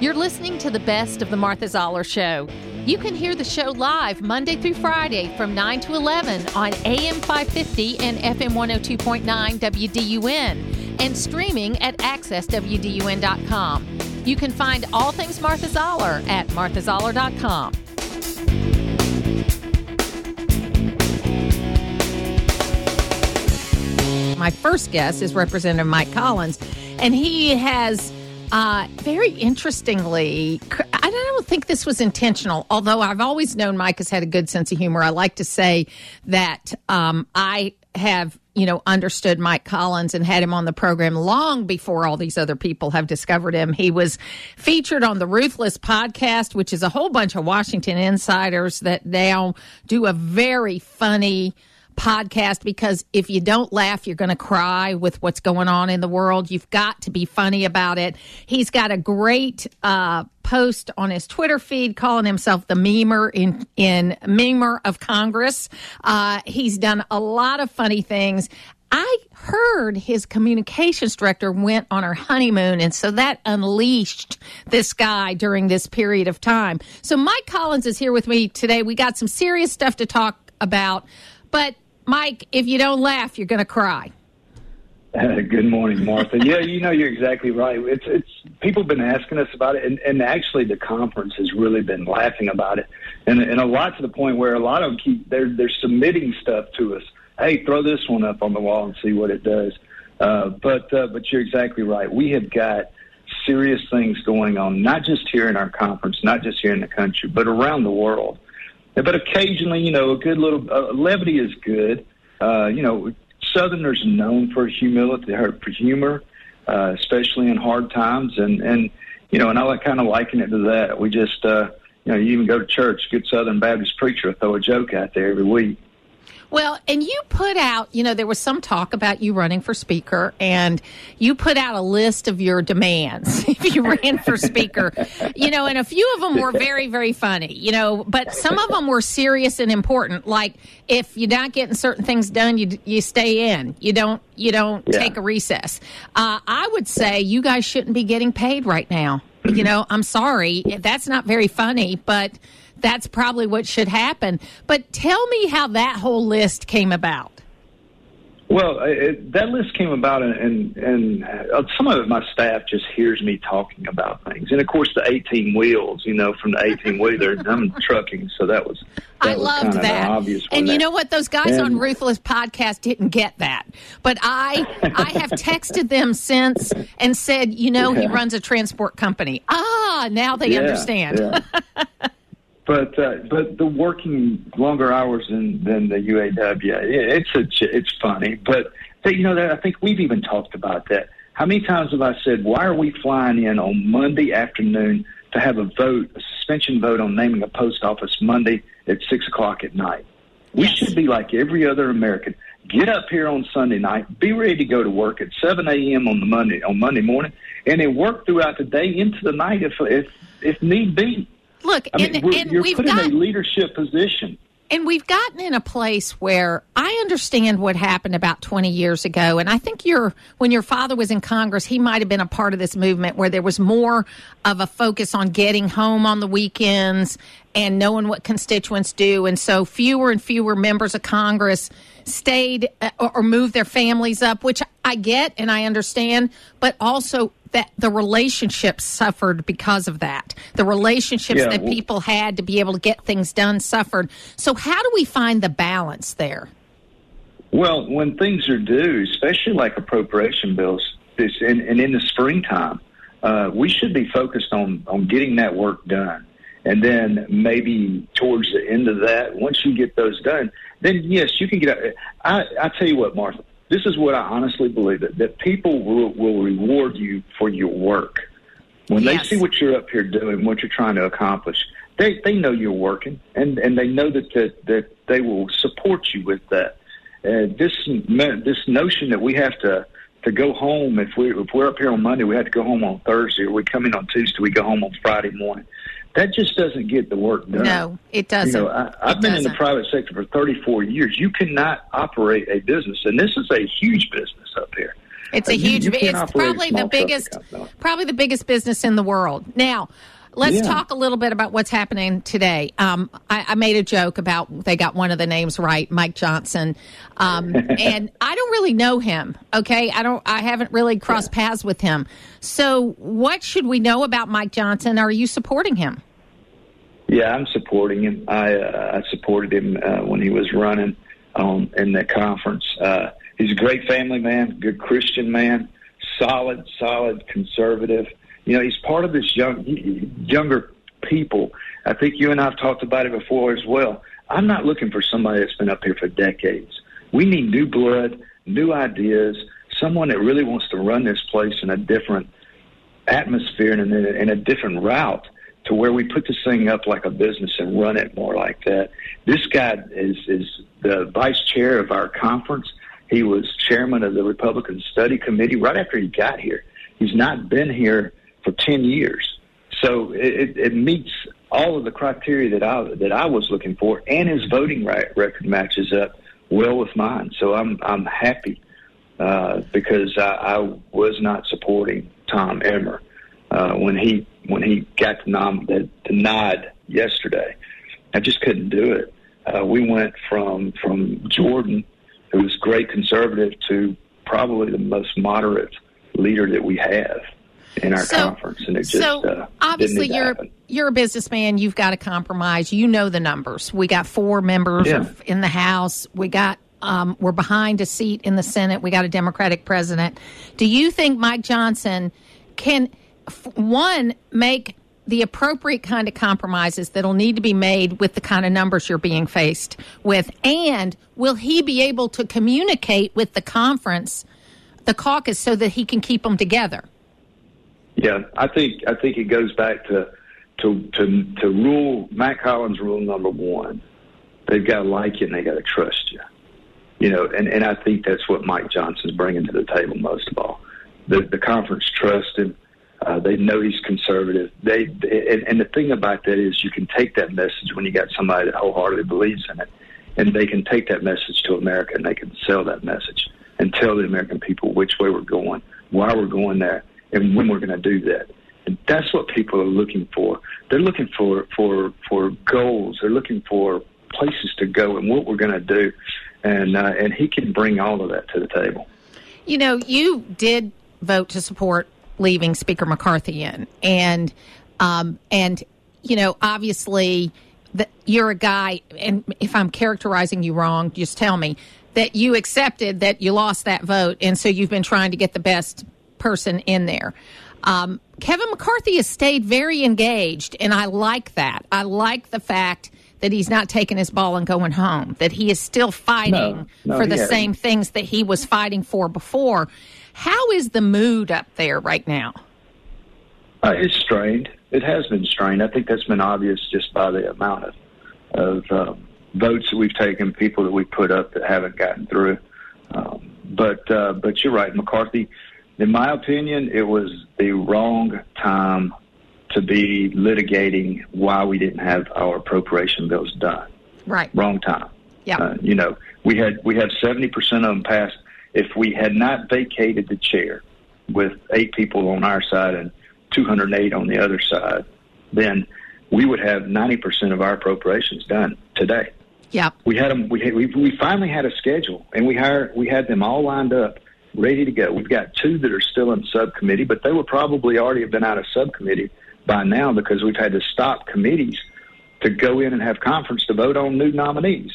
You're listening to the best of the Martha Zoller Show. You can hear the show live Monday through Friday from 9 to 11 on AM 550 and FM 102.9 WDUN and streaming at accesswdun.com. You can find all things Martha Zoller at marthazoller.com. My first guest is Representative Mike Collins, and he has uh, very interestingly, I don't think this was intentional, although I've always known Mike has had a good sense of humor. I like to say that um, I have, you know, understood Mike Collins and had him on the program long before all these other people have discovered him. He was featured on the Ruthless podcast, which is a whole bunch of Washington insiders that now do a very funny podcast because if you don't laugh, you're going to cry with what's going on in the world. You've got to be funny about it. He's got a great uh, post on his Twitter feed calling himself the memer in in memer of Congress. Uh, he's done a lot of funny things. I heard his communications director went on her honeymoon, and so that unleashed this guy during this period of time. So Mike Collins is here with me today. We got some serious stuff to talk about, but Mike, if you don't laugh, you're going to cry. Good morning, Martha. yeah, you know you're exactly right. It's it's people have been asking us about it, and, and actually the conference has really been laughing about it, and and a lot to the point where a lot of them keep they're they're submitting stuff to us. Hey, throw this one up on the wall and see what it does. Uh, but uh, but you're exactly right. We have got serious things going on, not just here in our conference, not just here in the country, but around the world. But occasionally, you know, a good little uh, levity is good. Uh, you know, Southerners known for humility, for humor, uh, especially in hard times, and and you know, and I like kind of liken it to that. We just, uh, you know, you even go to church, good Southern Baptist preacher will throw a joke out there every week. Well, and you put out, you know, there was some talk about you running for speaker, and you put out a list of your demands if you ran for speaker, you know, and a few of them were very, very funny, you know, but some of them were serious and important. Like if you're not getting certain things done, you you stay in, you don't you don't yeah. take a recess. Uh, I would say you guys shouldn't be getting paid right now. You know, I'm sorry, that's not very funny, but that's probably what should happen. But tell me how that whole list came about. Well, it, that list came about, and and uh, some of it, my staff just hears me talking about things, and of course the eighteen wheels, you know, from the eighteen wheeler. I'm trucking, so that was. That I was loved kind that. Of obvious and you know what? Those guys and, on Ruthless podcast didn't get that, but I I have texted them since and said, you know, yeah. he runs a transport company. Ah, now they yeah, understand. Yeah. but uh, but the working longer hours than than the UAW, it's a, it's funny. But you know, that I think we've even talked about that. How many times have I said, why are we flying in on Monday afternoon to have a vote, a suspension vote on naming a post office Monday at six o'clock at night? We yes. should be like every other American. Get up here on Sunday night, be ready to go to work at seven a.m. on the Monday on Monday morning, and then work throughout the day into the night if if if need be. Look, I mean, and, and you're we've put got, in a leadership position. And we've gotten in a place where I understand what happened about 20 years ago. And I think your when your father was in Congress, he might have been a part of this movement where there was more of a focus on getting home on the weekends and knowing what constituents do. And so fewer and fewer members of Congress stayed uh, or moved their families up, which I get and I understand, but also that the relationships suffered because of that. The relationships Yeah, that well- people had to be able to get things done suffered. So, how do we find the balance there? Well, when things are due, especially like appropriation bills, this and, and in the springtime, uh, we should be focused on on getting that work done. And then maybe towards the end of that, once you get those done, then yes, you can get. I I tell you what, Martha, this is what I honestly believe that that people will will reward you for your work when Yes. they see what you're up here doing, what you're trying to accomplish. They they know you're working, and and they know that that, that they will support you with that. Uh, this this notion that we have to to go home if we if we're up here on Monday, we have to go home on Thursday, or we come in on Tuesday, we go home on Friday morning. That just doesn't get the work done. No, it doesn't. You know, I, I've It been in the private sector for 34 years. You cannot operate a business, and this is a huge business up here. It's a Uh, you- huge. you it's probably the biggest, company. probably the biggest business in the world. Now, let's Yeah. talk a little bit about what's happening today. Um, I, I made a joke about they got one of the names right, Mike Johnson, um, and I don't really know him. Okay, I don't. I haven't really crossed paths with him. So, what should we know about Mike Johnson? Are you supporting him? Yeah, I'm supporting him. I uh, I supported him uh, when he was running um, in that conference. Uh, he's a great family man, good Christian man, solid, solid conservative. You know, he's part of this young younger people. I think you and I've talked about it before as well. I'm not looking for somebody that's been up here for decades. We need new blood, new ideas, someone that really wants to run this place in a different atmosphere and in a, in a different route to where we put this thing up like a business and run it more like that. This guy is is the vice chair of our conference. He was chairman of the Republican Study Committee right after he got here. He's not been here for ten years, so it, it meets all of the criteria that I that I was looking for, and his voting record matches up well with mine. So I'm I'm happy uh, because I, I was not supporting Tom Emmer uh, when he when he got nom- denied yesterday. I just couldn't do it. Uh, we went from from Jordan, who was great conservative, to probably the most moderate leader that we have in our So- conference, and it just so uh, obviously you're happen. you're a businessman. You've got to compromise. You know the numbers. We got four members Yeah. of- in the House. We got um, we're behind a seat in the Senate. We got a Democratic president. Do you think Mike Johnson can f- one make the appropriate kind of compromises that'll need to be made with the kind of numbers you're being faced with, and will he be able to communicate with the conference, the caucus, so that he can keep them together? Yeah, I think I think it goes back to to to to rule Mac Collins rule number one. They've got to like you and they got to trust you. You know, and and I think that's what Mike Johnson's bringing to the table most of all. The the conference trusts him. Uh, they know he's conservative. They and, and the thing about that is you can take that message when you got somebody that wholeheartedly believes in it, and they can take that message to America and they can sell that message and tell the American people which way we're going, why we're going there, and when we're going to do that. And that's what people are looking for. They're looking for for for goals. They're looking for places to go and what we're going to do, and uh, and he can bring all of that to the table. You know, you did vote to support leaving Speaker McCarthy in, and um, and you know, obviously, that you're a guy, and if I'm characterizing you wrong, just tell me that you accepted that you lost that vote, and so you've been trying to get the best person in there. Um, Kevin McCarthy has stayed very engaged, and I like that. I like the fact that he's not taking his ball and going home, that he is still fighting No, no, for the hasn't. same things that he was fighting for before. How is the mood up there right now? Uh, it's strained. It has been strained. I think that's been obvious just by the amount of of um, votes that we've taken, people that we put up that haven't gotten through. Um, but uh, but you're right, McCarthy. In my opinion, it was the wrong time to be litigating why we didn't have our appropriation bills done. Right. Wrong time. Yeah. Uh, you know, we had we had seventy percent of them passed. If we had not vacated the chair with eight people on our side and two hundred and eight on the other side, then we would have ninety percent of our appropriations done today. yeah. We had them. We had, we we finally had a schedule, and we hired we had them all lined up, ready to go. We've got two that are still in subcommittee, but they would probably already have been out of subcommittee by now because we've had to stop committees to go in and have conference to vote on new nominees.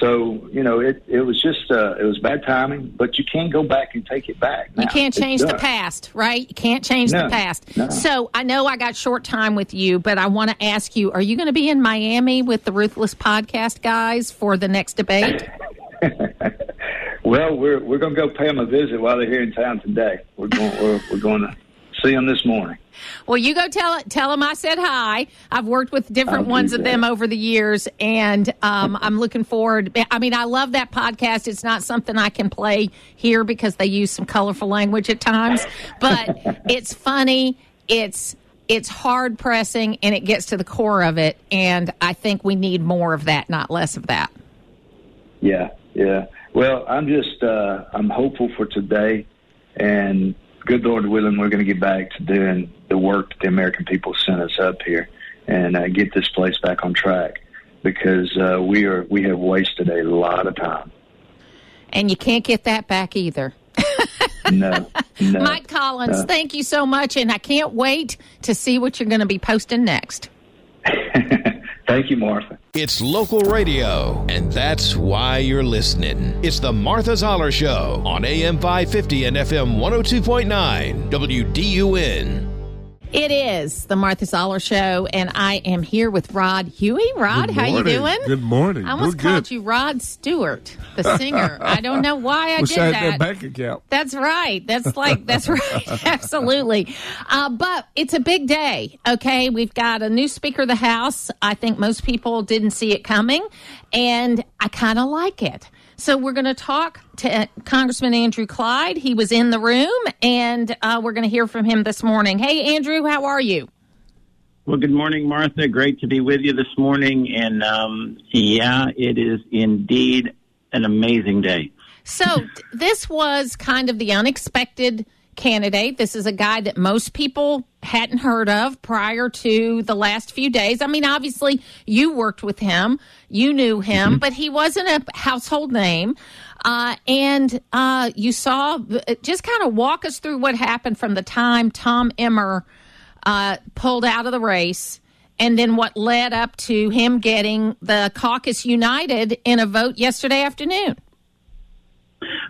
So you know, it it was just uh, it was bad timing, but you can't go back and take it back. You can't change the past, right? You can't change the past. no. So I know I got short time with you, but I want to ask you: Are you going to be in Miami with the Ruthless Podcast guys for the next debate? Well, we're we're going to go pay them a visit while they're here in town today. We're going we're, we're going to see them this morning. Well, you go tell tell them I said hi. I've worked with different I'll ones of them over the years, and um, I'm looking forward. I mean, I love that podcast. It's not something I can play here because they use some colorful language at times, but it's funny. It's it's hard pressing, and it gets to the core of it. And I think we need more of that, not less of that. Yeah, yeah. Well, I'm just uh, I'm hopeful for today. and good Lord willing, we're going to get back to doing the work that the American people sent us up here and uh, get this place back on track because uh, we are we have wasted a lot of time. And you can't get that back either. no, no, Mike Collins, no. thank you so much, and I can't wait to see what you're going to be posting next. Thank you, Martha. It's local radio, and that's why you're listening. It's the Martha Zoller Show on AM 550 and FM 102.9 WDUN. It is the Martha Zoller Show, and I am here with Rod Huey. Rod, how you doing? Good morning. I almost called good. you Rod Stewart, the singer. I don't know why I Wish did I had that. that bank account. That's right. That's like, that's right. Absolutely. Uh, but it's a big day. Okay. We've got a new Speaker of the House. I think most people didn't see it coming, and I kind of like it. So we're going to talk to Congressman Andrew Clyde. He was in the room, and uh, we're going to hear from him this morning. Hey, Andrew, how are you? Well, good morning, Martha. Great to be with you this morning. And um, yeah, it is indeed an amazing day. So this was kind of the unexpected candidate. This is a guy that most people hadn't heard of prior to the last few days. I mean, obviously you worked with him, you knew him, but he wasn't a household name. Uh, and uh, you saw, just kind of walk us through what happened from the time Tom Emmer uh, pulled out of the race. And then what led up to him getting the caucus united in a vote yesterday afternoon.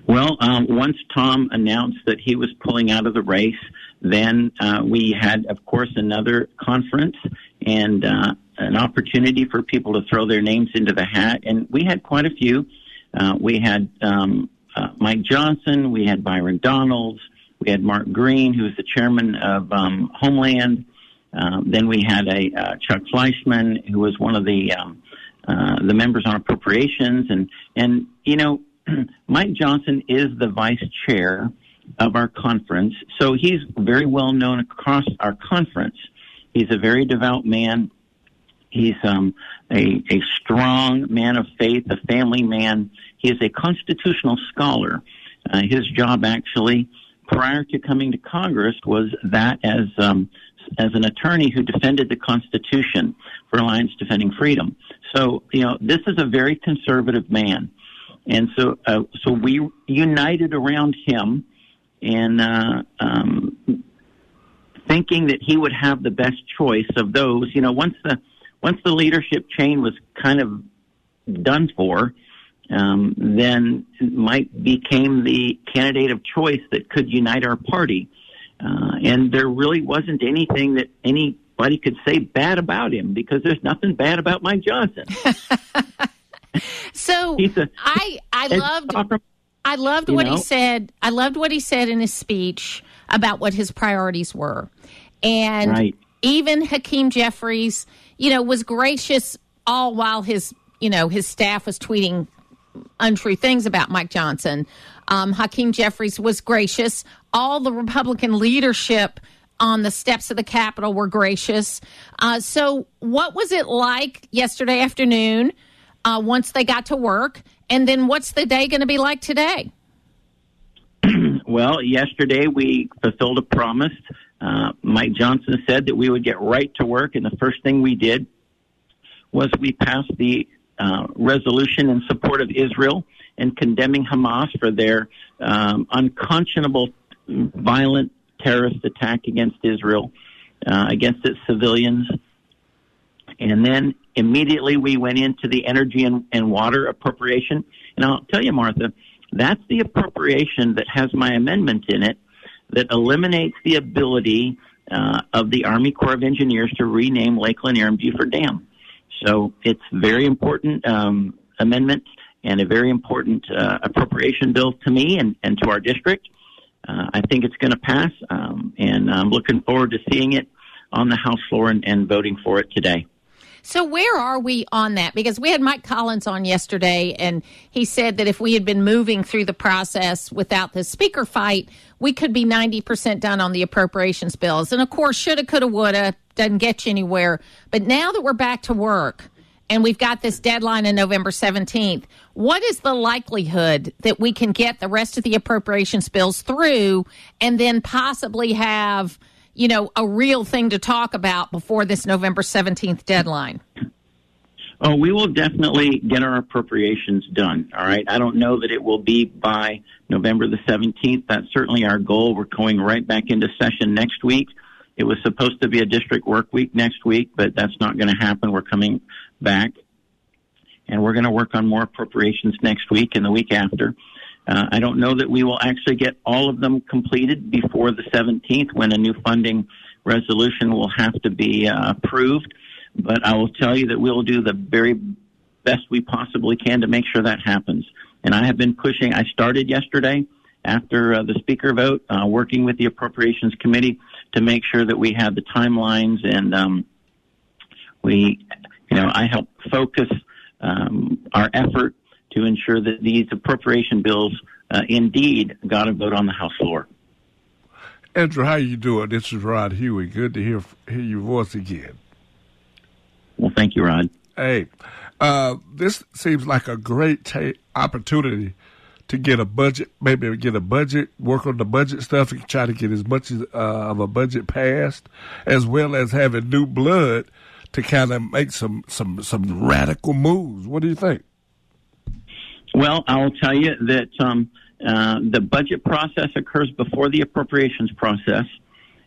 Well, um, once Tom announced that he was pulling out of the race, then uh, we had, of course, another conference and uh, an opportunity for people to throw their names into the hat. And we had quite a few. Uh, we had um, uh, Mike Johnson, we had Byron Donalds, we had Mark Green, who was the chairman of um, Homeland. Um, then we had a uh, Chuck Fleischmann, who was one of the um, uh, the members on appropriations, and and you know, Mike Johnson is the vice chair of our conference, so he's very well known across our conference. He's a very devout man. He's um, a, a strong man of faith, a family man. He is a constitutional scholar. Uh, his job, actually, prior to coming to Congress, was that as um, as an attorney who defended the Constitution for Alliance Defending Freedom. So, you know, this is a very conservative man, and so uh, so we united around him, and uh, um, thinking that he would have the best choice of those. You know, once the once the leadership chain was kind of done for, um, then Mike became the candidate of choice that could unite our party. Uh, and there really wasn't anything that anybody could say bad about him because there's nothing bad about Mike Johnson. So a- I I loved I loved what he said. I loved what he said in his speech about what his priorities were. And Right. even Hakeem Jeffries, you know, was gracious all while his, you know, his staff was tweeting untrue things about Mike Johnson. Um, Hakeem Jeffries was gracious. All the Republican leadership on the steps of the Capitol were gracious. Uh, so, what was it like yesterday afternoon uh, once they got to work? And then, what's the day going to be like today? Well, yesterday we fulfilled a promise. Uh, Mike Johnson said that we would get right to work, and the first thing we did was we passed the uh, resolution in support of Israel and condemning Hamas for their um, unconscionable, violent terrorist attack against Israel, uh, against its civilians. And then immediately we went into the energy and, and water appropriation. And I'll tell you, Martha, that's the appropriation that has my amendment in it that eliminates the ability uh, of the Army Corps of Engineers to rename Lake Lanier and Buford Dam. So it's very important um, amendment and a very important uh, appropriation bill to me and, and to our district. Uh, I think it's going to pass, um, and I'm looking forward to seeing it on the House floor and, and voting for it today. So where are we on that? Because we had Mike Collins on yesterday, and he said that if we had been moving through the process without the speaker fight, we could be ninety percent done on the appropriations bills. And of course, shoulda, coulda, woulda doesn't get you anywhere. But now that we're back to work, and we've got this deadline in November 17th. What is the likelihood that we can get the rest of the appropriations bills through and then possibly have, you know, a real thing to talk about before this November 17th deadline? Oh, we will definitely get our appropriations done. All right. I don't know that it will be by November the 17th. That's certainly our goal. We're going right back into session next week. It was supposed to be a district work week next week, but that's not going to happen. We're coming back and we're going to work on more appropriations next week and the week after. Uh, I don't know that we will actually get all of them completed before the 17th when a new funding resolution will have to be uh, approved but I will tell you that we'll do the very best we possibly can to make sure that happens. And I have been pushing. I started yesterday after uh, the speaker vote, uh, working with the appropriations committee to make sure that we have the timelines and um, we, you know, I help focus um, our effort to ensure that these appropriation bills uh, indeed got a vote on the House floor. Andrew, how you doing? This is Rod Huey. Good to hear hear your voice again. Well, thank you, Rod. Hey, uh, this seems like a great ta- opportunity to get a budget, maybe get a budget, work on the budget stuff, and try to get as much uh, of a budget passed, as well as having new blood to kind of make some some some radical moves. What do you think? Well, I will tell you that um, uh, the budget process occurs before the appropriations process,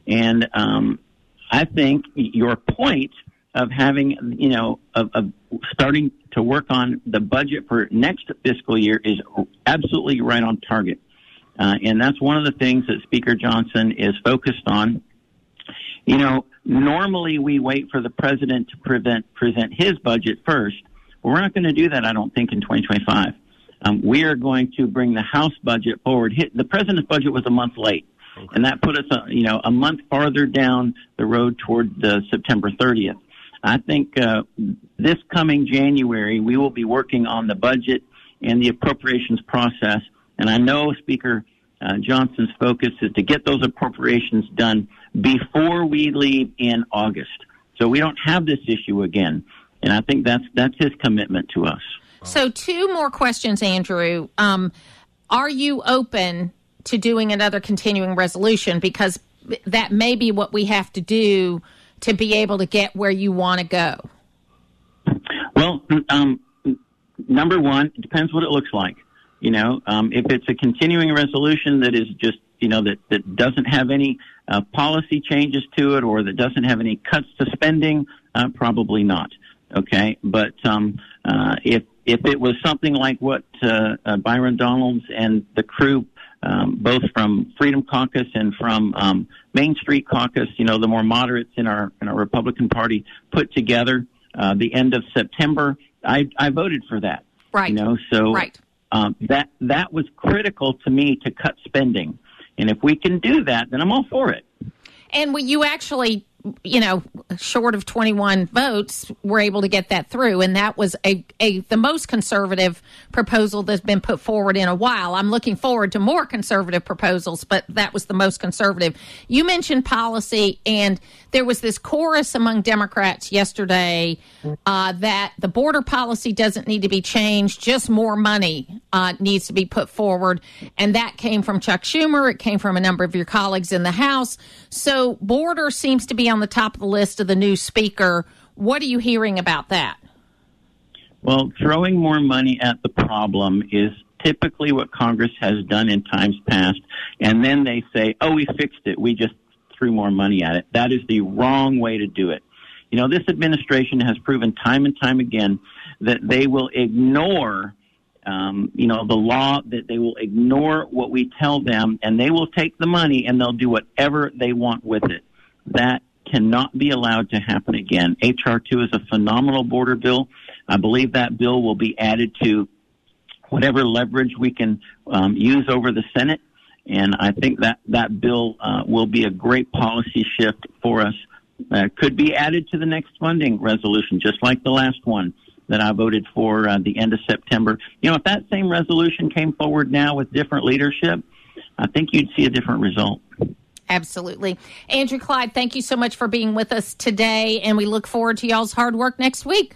and um, I think your point of having, you know, of, of starting to work on the budget for next fiscal year is absolutely right on target. Uh, and that's one of the things that Speaker Johnson is focused on. You know, normally we wait for the president to prevent, present his budget first. But we're not going to do that, I don't think, in 2025. Um, we are going to bring the House budget forward. Hit, the president's budget was a month late, okay. and that put us, uh, you know, a month farther down the road toward the September 30th. I think uh, this coming January, we will be working on the budget and the appropriations process. And I know Speaker uh, Johnson's focus is to get those appropriations done before we leave in August. So we don't have this issue again. And I think that's that's his commitment to us. So two more questions, Andrew. Um, are you open to doing another continuing resolution? Because that may be what we have to do to be able to get where you want to go? Well, um, number one, it depends what it looks like. You know, um, if it's a continuing resolution that is just, you know, that, that doesn't have any uh, policy changes to it or that doesn't have any cuts to spending, uh, probably not. Okay. But, um, uh, if, if it was something like what, uh, uh, Byron Donalds and the crew um, both from Freedom Caucus and from um, Main Street Caucus, you know, the more moderates in our in our Republican Party put together uh, the end of September. I, I voted for that. Right. You know, so right. Um, that that was critical to me to cut spending, and if we can do that, then I'm all for it. And when you actually you know, short of 21 votes, were able to get that through. And that was a, a the most conservative proposal that's been put forward in a while. I'm looking forward to more conservative proposals, but that was the most conservative. You mentioned policy, and there was this chorus among Democrats yesterday uh, that the border policy doesn't need to be changed, just more money uh, needs to be put forward. And that came from Chuck Schumer. It came from a number of your colleagues in the House. So border seems to be on the top of the list of the new speaker. What are you hearing about that? Well, throwing more money at the problem is typically what Congress has done in times past. And then they say, oh, we fixed it. We just threw more money at it. That is the wrong way to do it. You know, this administration has proven time and time again that they will ignore um, you know, the law that they will ignore what we tell them and they will take the money and they'll do whatever they want with it. That cannot be allowed to happen again. HR 2 is a phenomenal border bill. I believe that bill will be added to whatever leverage we can um, use over the Senate. And I think that that bill uh, will be a great policy shift for us. Uh, could be added to the next funding resolution, just like the last one that I voted for uh, the end of September. You know, if that same resolution came forward now with different leadership, I think you'd see a different result. Absolutely. Andrew Clyde, thank you so much for being with us today, and we look forward to y'all's hard work next week.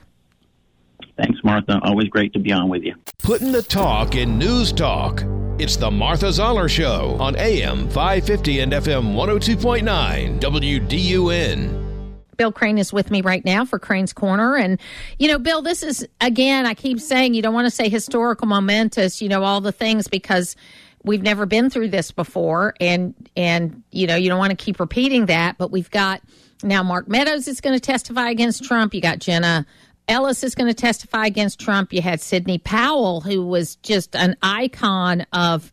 Thanks, Martha. Always great to be on with you. Putting the talk in news talk. It's the Martha Zoller Show on AM 550 and FM 102.9 WDUN. Bill Crane is with me right now for Crane's Corner. And, you know, Bill, this is, again, I keep saying you don't want to say historical momentous, you know, all the things because we've never been through this before. And, and, you know, you don't want to keep repeating that. But we've got now Mark Meadows is going to testify against Trump. You got Jenna Ellis is going to testify against Trump. You had Sidney Powell, who was just an icon of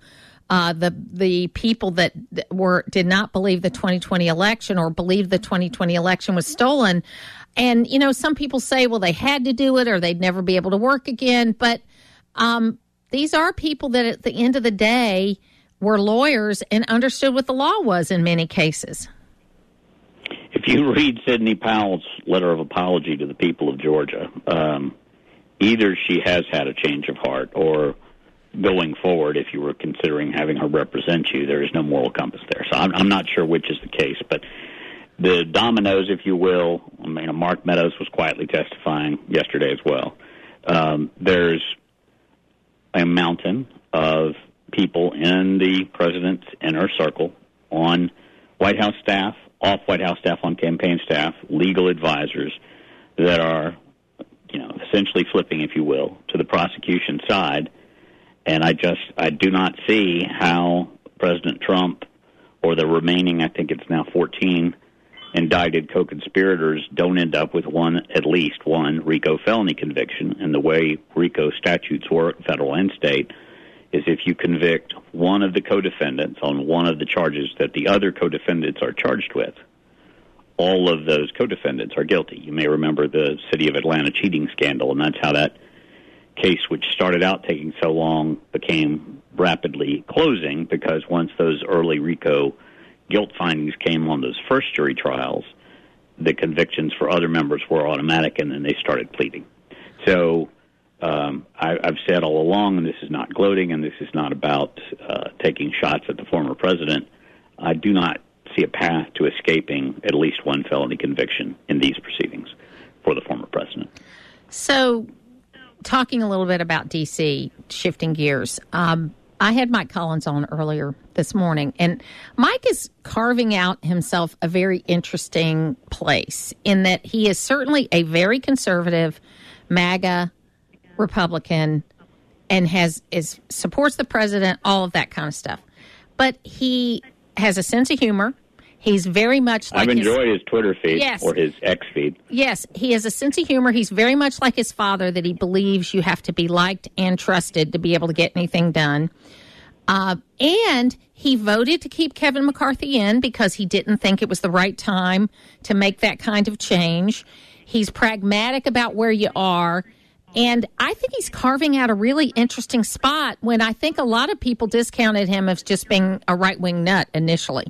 uh, the the people that were did not believe the 2020 election or believed the 2020 election was stolen. And you know, some people say, well, they had to do it or they'd never be able to work again. But um, these are people that, at the end of the day, were lawyers and understood what the law was in many cases if you read Sidney Powell's letter of apology to the people of Georgia, um, either she has had a change of heart or going forward, if you were considering having her represent you, there is no moral compass there. So I'm, I'm not sure which is the case, but the dominoes, if you will, I mean, Mark Meadows was quietly testifying yesterday as well. Um, there's a mountain of people in the president's inner circle on White House staff, off White House staff, on campaign staff, legal advisors that are, you know, essentially flipping, if you will, to the prosecution side. And I just I do not see how President Trump or the remaining, I think it's now 14 indicted co-conspirators don't end up with one, at least one RICO felony conviction. And the way RICO statutes work, federal and state, is if you convict one of the co-defendants on one of the charges that the other co-defendants are charged with, all of those co-defendants are guilty. You may remember the City of Atlanta cheating scandal, and that's how that case, which started out taking so long, became rapidly closing because once those early RICO guilt findings came on those first jury trials, the convictions for other members were automatic, and then they started pleading. So um, I, I've said all along, and this is not gloating, and this is not about uh, taking shots at the former president. I do not see a path to escaping at least one felony conviction in these proceedings for the former president. So, talking a little bit about D.C., shifting gears, um, I had Mike Collins on earlier this morning, and Mike is carving out himself a very interesting place in that he is certainly a very conservative MAGA Republican and has is supports the president, all of that kind of stuff. But he has a sense of humor. He's very much like I've enjoyed his, his Twitter feed yes, or his X feed. Yes, he has a sense of humor. He's very much like his father that he believes you have to be liked and trusted to be able to get anything done. Uh, and he voted to keep Kevin McCarthy in because he didn't think it was the right time to make that kind of change. He's pragmatic about where you are. And I think he's carving out a really interesting spot when I think a lot of people discounted him as just being a right wing nut initially.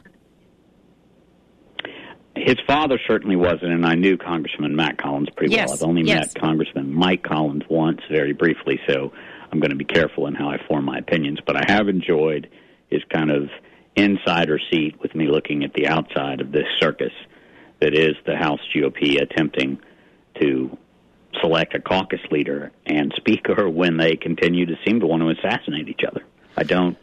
His father certainly wasn't, and I knew Congressman Mac Collins pretty yes. well. I've only yes. met Congressman Mike Collins once, very briefly, so I'm going to be careful in how I form my opinions. But I have enjoyed his kind of insider seat with me looking at the outside of this circus that is the House GOP attempting to select a caucus leader and speaker when they continue to seem to want to assassinate each other. I don't.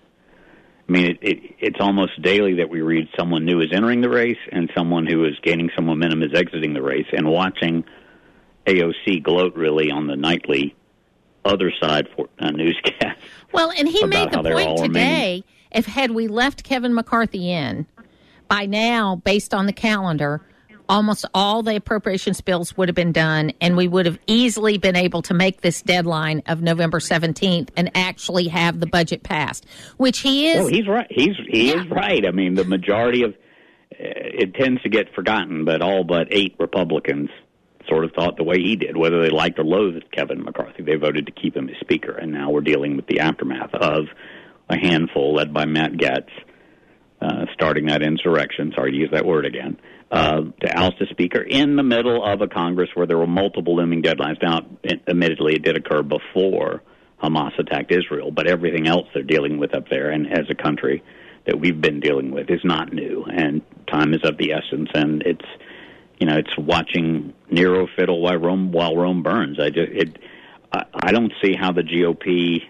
I mean, it, it, it's almost daily that we read someone new is entering the race and someone who is gaining some momentum is exiting the race, and watching AOC gloat really on the nightly other side for uh, newscast. Well, and he made the point today: if had we left Kevin McCarthy in by now, based on the calendar, almost all the appropriations bills would have been done, and we would have easily been able to make this deadline of November 17th and actually have the budget passed, which he is. Oh, he's right. He's he yeah. is right. I mean, the majority of uh, it tends to get forgotten, but all but eight Republicans sort of thought the way he did, whether they liked or loathed Kevin McCarthy. They voted to keep him as Speaker, and now we're dealing with the aftermath of a handful led by Matt Gaetz. Uh, starting that insurrection, sorry to use that word again, uh, to oust a speaker in the middle of a Congress where there were multiple looming deadlines. Now, admittedly, it did occur before Hamas attacked Israel, but everything else they're dealing with up there, and as a country that we've been dealing with, is not new, and time is of the essence, and it's you know it's watching Nero fiddle while Rome while Rome burns. I just it. I, I don't see how the GOP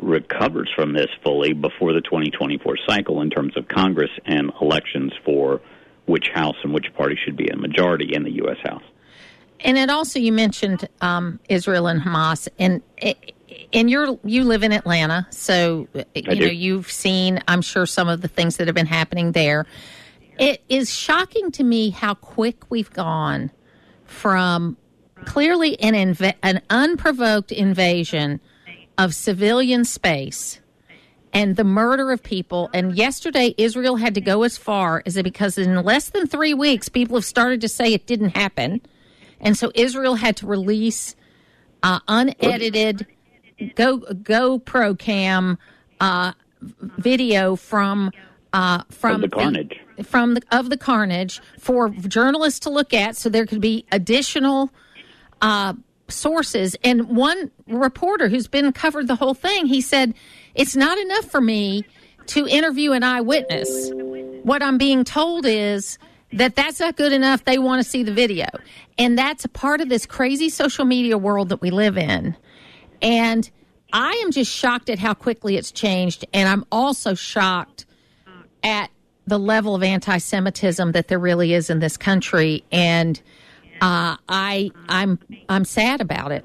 recovers from this fully before the 2024 cycle in terms of Congress and elections for which House and which party should be a majority in the U.S. House. And it also you mentioned um, Israel and Hamas, and and you're you live in Atlanta, so you know you've seen I'm sure some of the things that have been happening there. It is shocking to me how quick we've gone from clearly an inv- an unprovoked invasion of civilian space and the murder of people. And yesterday, Israel had to go as far as it because in less than three weeks, people have started to say it didn't happen. And so Israel had to release uh, unedited Go GoPro cam uh, video from uh, from the carnage the, from the, of the carnage for journalists to look at, so there could be additional uh, sources. And one reporter who's been covered the whole thing, he said, "It's not enough for me to interview an eyewitness. What I'm being told is." that that's not good enough. They want to see the video. And that's a part of this crazy social media world that we live in. And I am just shocked at how quickly it's changed. And I'm also shocked at the level of anti Semitism that there really is in this country. And uh, I, I'm, I'm sad about it.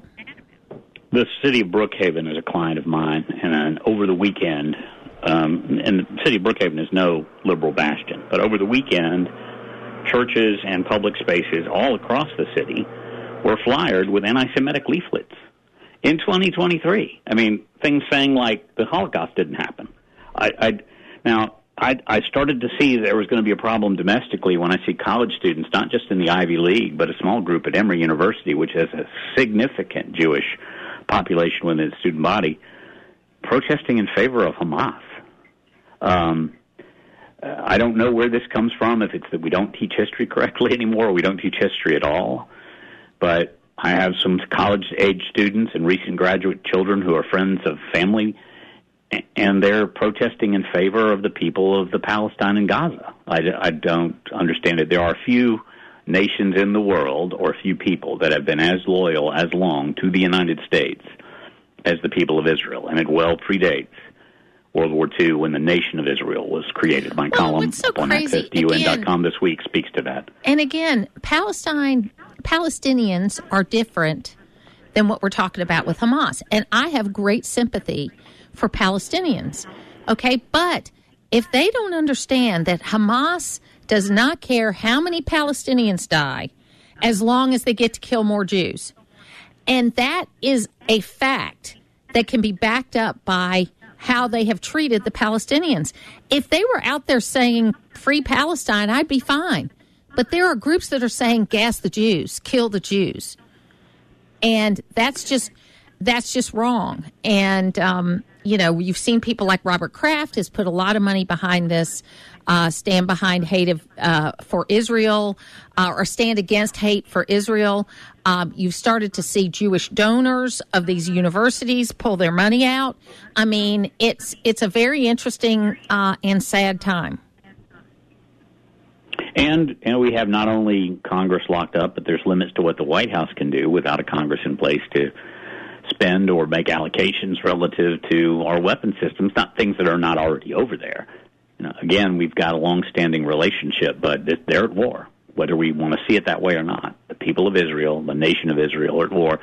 The city of Brookhaven is a client of mine, and uh, over the weekend, um, and the city of Brookhaven is no liberal bastion, but over the weekend, churches and public spaces all across the city were flyered with anti-Semitic leaflets in 2023. I mean, things saying like the Holocaust didn't happen. I, I now I, I started to see there was going to be a problem domestically when I see college students, not just in the Ivy League, but a small group at Emory University, which has a significant Jewish population within its student body, protesting in favor of Hamas. Um, I don't know where this comes from, if it's that we don't teach history correctly anymore, or we don't teach history at all. But I have some college age students and recent graduate children who are friends of family, and they're protesting in favor of the people of the Palestine and Gaza. I, I don't understand it. There are a few nations in the world, or a few people, that have been as loyal as long to the United States as the people of Israel, and it well predates World War II when the nation of Israel was created. My well, column so on crazy, accessdun.com this week speaks to that. And again, Palestine, Palestinians are different than what we're talking about with Hamas. And I have great sympathy for Palestinians. Okay, but if they don't understand that Hamas does not care how many Palestinians die as long as they get to kill more Jews, and that is a fact that can be backed up by how they have treated the Palestinians. If they were out there saying free Palestine, I'd be fine. But there are groups that are saying gas the Jews, kill the Jews. And that's just that's just wrong. And um, you know, you've seen people like Robert Kraft has put a lot of money behind this uh, stand behind hate of, uh, for Israel uh, or stand against hate for Israel. Um, you've started to see Jewish donors of these universities pull their money out. I mean, it's it's a very interesting uh, and sad time. And and we have not only Congress locked up, but there's limits to what the White House can do without a Congress in place to spend or make allocations relative to our weapon systems, not things that are not already over there. You know, again, we've got a long-standing relationship, but they're at war, whether we want to see it that way or not. The people of Israel, the nation of Israel, are at war,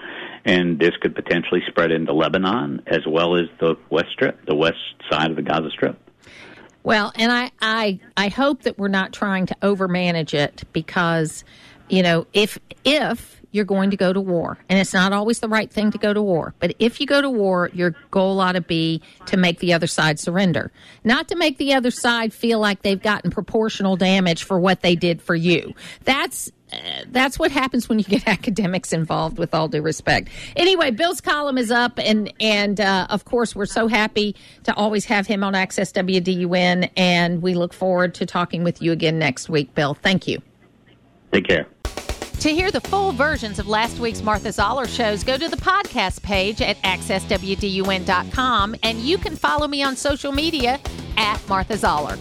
and this could potentially spread into Lebanon as well as the West Strip, the west side of the Gaza Strip. Well, and I, I, I hope that we're not trying to overmanage it because, you know, if if you're going to go to war. And it's not always the right thing to go to war. But if you go to war, your goal ought to be to make the other side surrender, not to make the other side feel like they've gotten proportional damage for what they did for you. That's uh, that's what happens when you get academics involved with all due respect anyway bill's column is up and and uh, of course we're so happy to always have him on access wdun and we look forward to talking with you again next week bill thank you take care to hear the full versions of last week's Martha Zoller shows, go to the podcast page at accesswdun.com and you can follow me on social media at Martha Zoller.